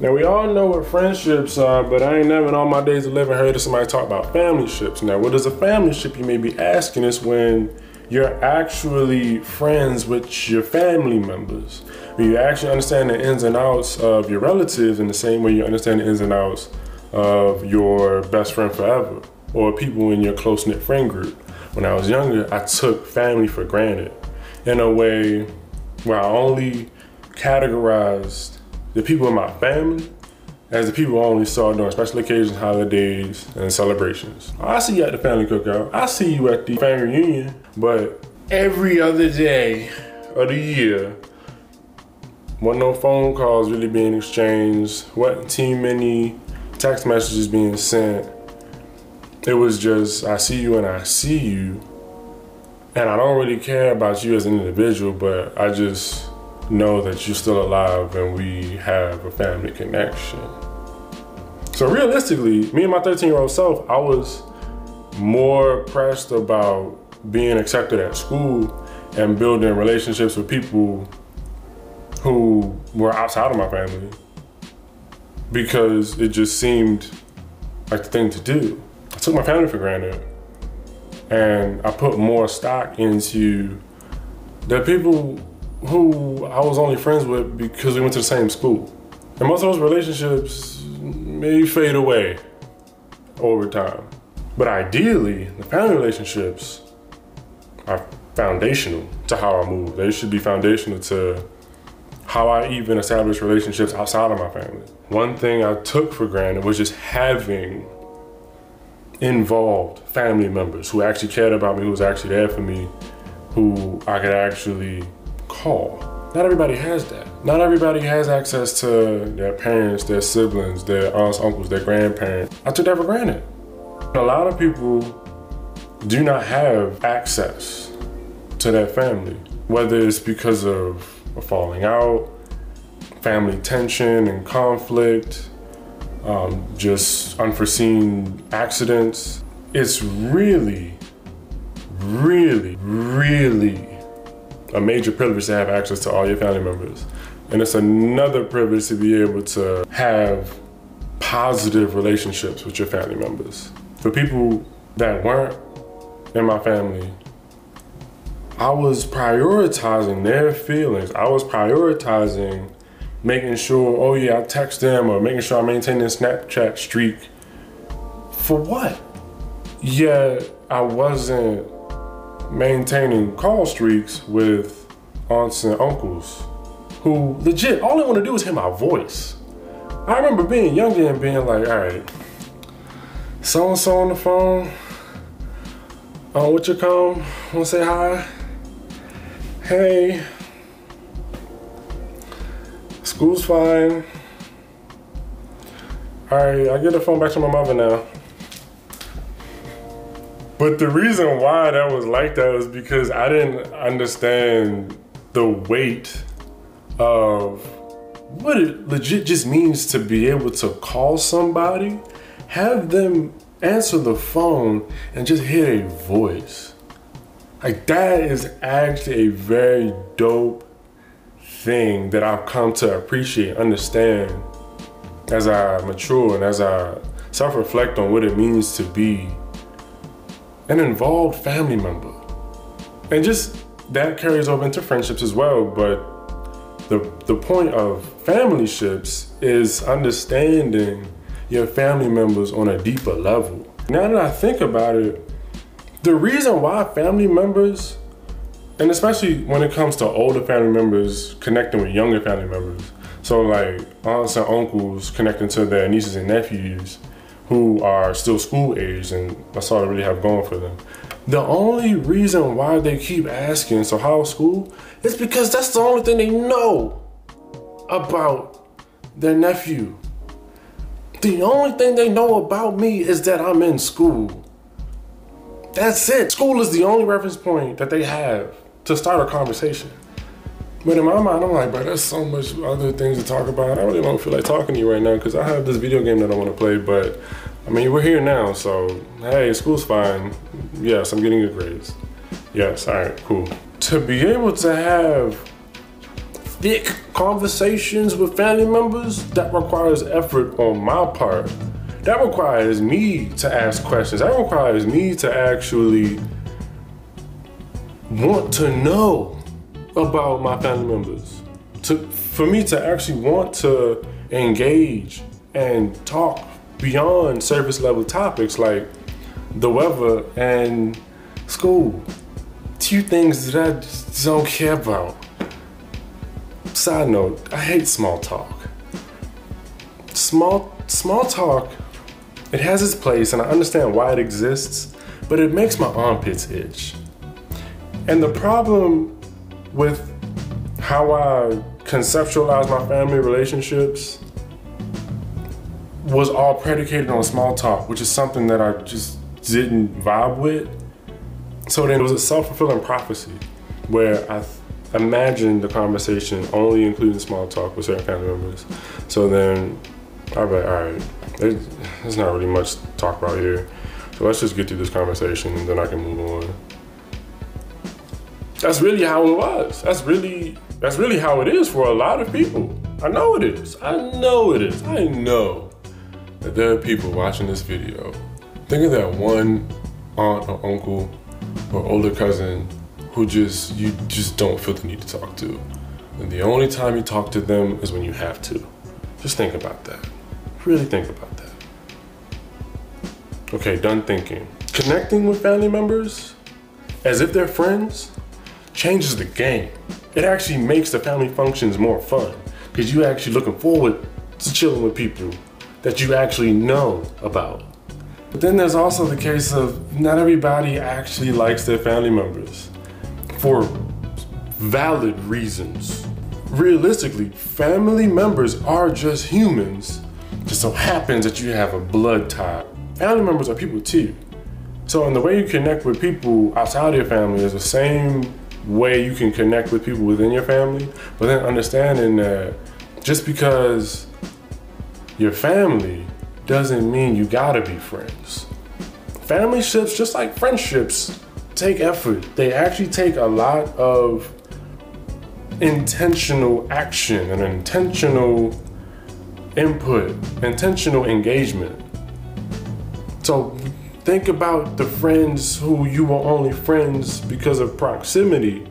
Now we all know what friendships are, but I ain't never in all my days of living heard of somebody talk about family ships. Now, what is a family ship? You may be asking is when you're actually friends with your family members. When you actually understand the ins and outs of your relatives in the same way you understand the ins and outs of your best friend forever or people in your close knit friend group. When I was younger, I took family for granted in a way where I only categorized the people in my family as the people I only saw during special occasions, holidays, and celebrations. I see you at the family cookout. I see you at the family reunion. But every other day of the year, wasn't no phone calls really being exchanged, wasn't too many text messages being sent. It was just, I see you and I see you. And I don't really care about you as an individual, but I just know that you're still alive and we have a family connection. So realistically, me and my 13 year old self, I was more pressed about being accepted at school and building relationships with people who were outside of my family because it just seemed like the thing to do. I took my family for granted and I put more stock into the people who I was only friends with because we went to the same school. And most of those relationships may fade away over time. But ideally, the family relationships are foundational to how I move. They should be foundational to how I even establish relationships outside of my family. One thing I took for granted was just having involved family members who actually cared about me, who was actually there for me, who I could actually call. Not everybody has that. Not everybody has access to their parents, their siblings, their aunts, uncles, their grandparents. I took that for granted. A lot of people do not have access to their family, whether it's because of a falling out, family tension and conflict, um, just unforeseen accidents. It's really, really, really a major privilege to have access to all your family members. And it's another privilege to be able to have positive relationships with your family members. For people that weren't in my family, I was prioritizing their feelings. I was prioritizing making sure, oh yeah, I text them or making sure I maintain this Snapchat streak. For what? Yeah, I wasn't maintaining call streaks with aunts and uncles who legit all they want to do is hear my voice. I remember being younger and being like, all right, so and so on the phone. Oh, what you call? Wanna say hi? Hey. School's fine. Alright, I get the phone back to my mother now. But the reason why that was like that was because I didn't understand the weight of what it legit just means to be able to call somebody, have them answer the phone and just hear a voice. Like that is actually a very dope thing that I've come to appreciate, understand as I mature and as I self-reflect on what it means to be an involved family member. And just that carries over into friendships as well, but the the point of family ships is understanding your family members on a deeper level. Now that I think about it, the reason why family members, and especially when it comes to older family members connecting with younger family members, so like aunts and uncles connecting to their nieces and nephews who are still school age, and that's all they really have going for them. The only reason why they keep asking, so how's school? Is because that's the only thing they know about their nephew. The only thing they know about me is that I'm in school. That's it. School is the only reference point that they have to start a conversation. But in my mind, I'm like, bro, there's so much other things to talk about. I really don't feel like talking to you right now because I have this video game that I want to play. But I mean, we're here now, so hey, school's fine. Yes, I'm getting good grades. Yes, all right, cool. To be able to have thick conversations with family members, that requires effort on my part. That requires me to ask questions. That requires me to actually want to know about my family members. To for me to actually want to engage and talk beyond surface level topics like the weather and school. Two things that I just don't care about. Side note, I hate small talk. Small small talk, it has its place and I understand why it exists, but it makes my armpits itch. And the problem with how I conceptualize my family relationships was all predicated on small talk, which is something that I just didn't vibe with. So then it was a self fulfilling prophecy where I imagined the conversation only including small talk with certain family members. So then I was like, all right, there's not really much to talk about here. So let's just get through this conversation and then I can move on. That's really how it was. That's really that's really how it is for a lot of people. I know it is. I know it is. I know that there are people watching this video. Think of that one aunt or uncle or older cousin who just you just don't feel the need to talk to. And the only time you talk to them is when you have to. Just think about that. Really think about that. Okay, done thinking. Connecting with family members as if they're friends changes the game. It actually makes the family functions more fun because you're actually looking forward to chilling with people that you actually know about. But then there's also the case of not everybody actually likes their family members for valid reasons. Realistically, family members are just humans. Just so happens that you have a blood tie. Family members are people too. So, in the way you connect with people outside of your family is the same way you can connect with people within your family, but then understanding that just because your family doesn't mean you gotta be friends. Family ships, just like friendships, take effort. They actually take a lot of intentional action and intentional input, intentional engagement. So think about the friends who you were only friends because of proximity.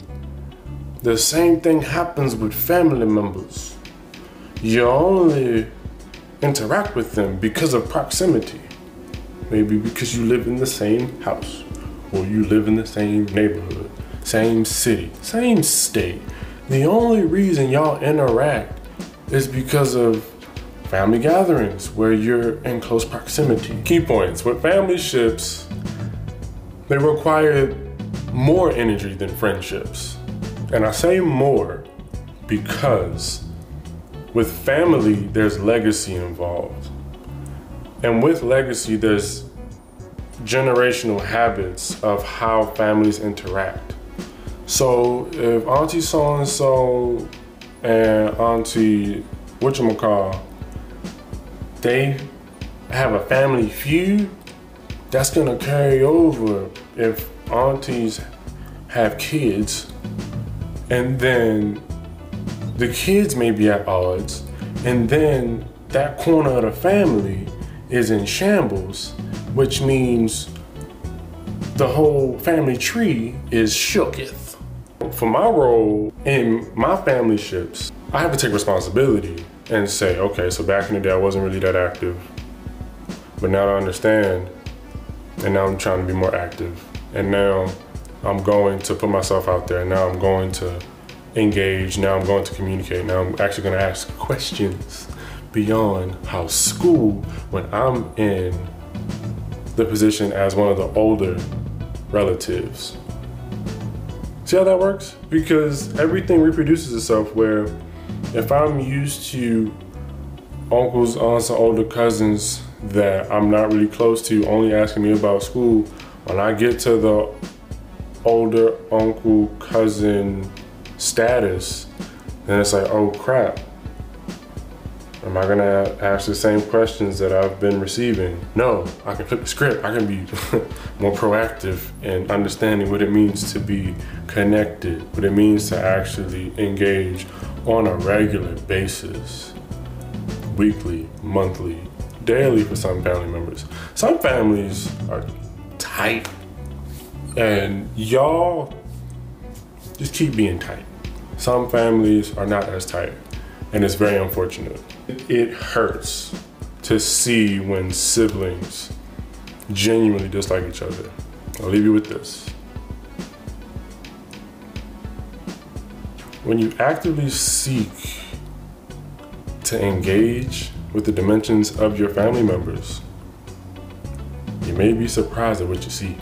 The same thing happens with family members. You only interact with them because of proximity. Maybe because you live in the same house, or you live in the same neighborhood, same city, same state. The only reason y'all interact is because of family gatherings where you're in close proximity. Key points with family ships, they require more energy than friendships. And I say more because with family, there's legacy involved. And with legacy, there's generational habits of how families interact. So if Auntie so and so and Auntie whatchamacall, they have a family feud, that's gonna carry over if aunties have kids and then the kids may be at odds, and then that corner of the family is in shambles, which means the whole family tree is shooketh. For my role in my family ships, I have to take responsibility and say, okay, so back in the day I wasn't really that active, but now I understand, and now I'm trying to be more active, and now I'm going to put myself out there, and now I'm going to engage. Now I'm going to communicate. Now I'm actually going to ask questions beyond how school, when I'm in the position as one of the older relatives. See how that works? Because everything reproduces itself where if I'm used to uncles, aunts, and older cousins that I'm not really close to only asking me about school, when I get to the older uncle, cousin, status, then it's like, oh crap. Am I gonna ask the same questions that I've been receiving? No, I can flip the script. I can be more proactive in understanding what it means to be connected, what it means to actually engage on a regular basis, weekly, monthly, daily for some family members. Some families are tight, and y'all just keep being tight. Some families are not as tight, and it's very unfortunate. It hurts to see when siblings genuinely dislike each other. I'll leave you with this. When you actively seek to engage with the dimensions of your family members, you may be surprised at what you see.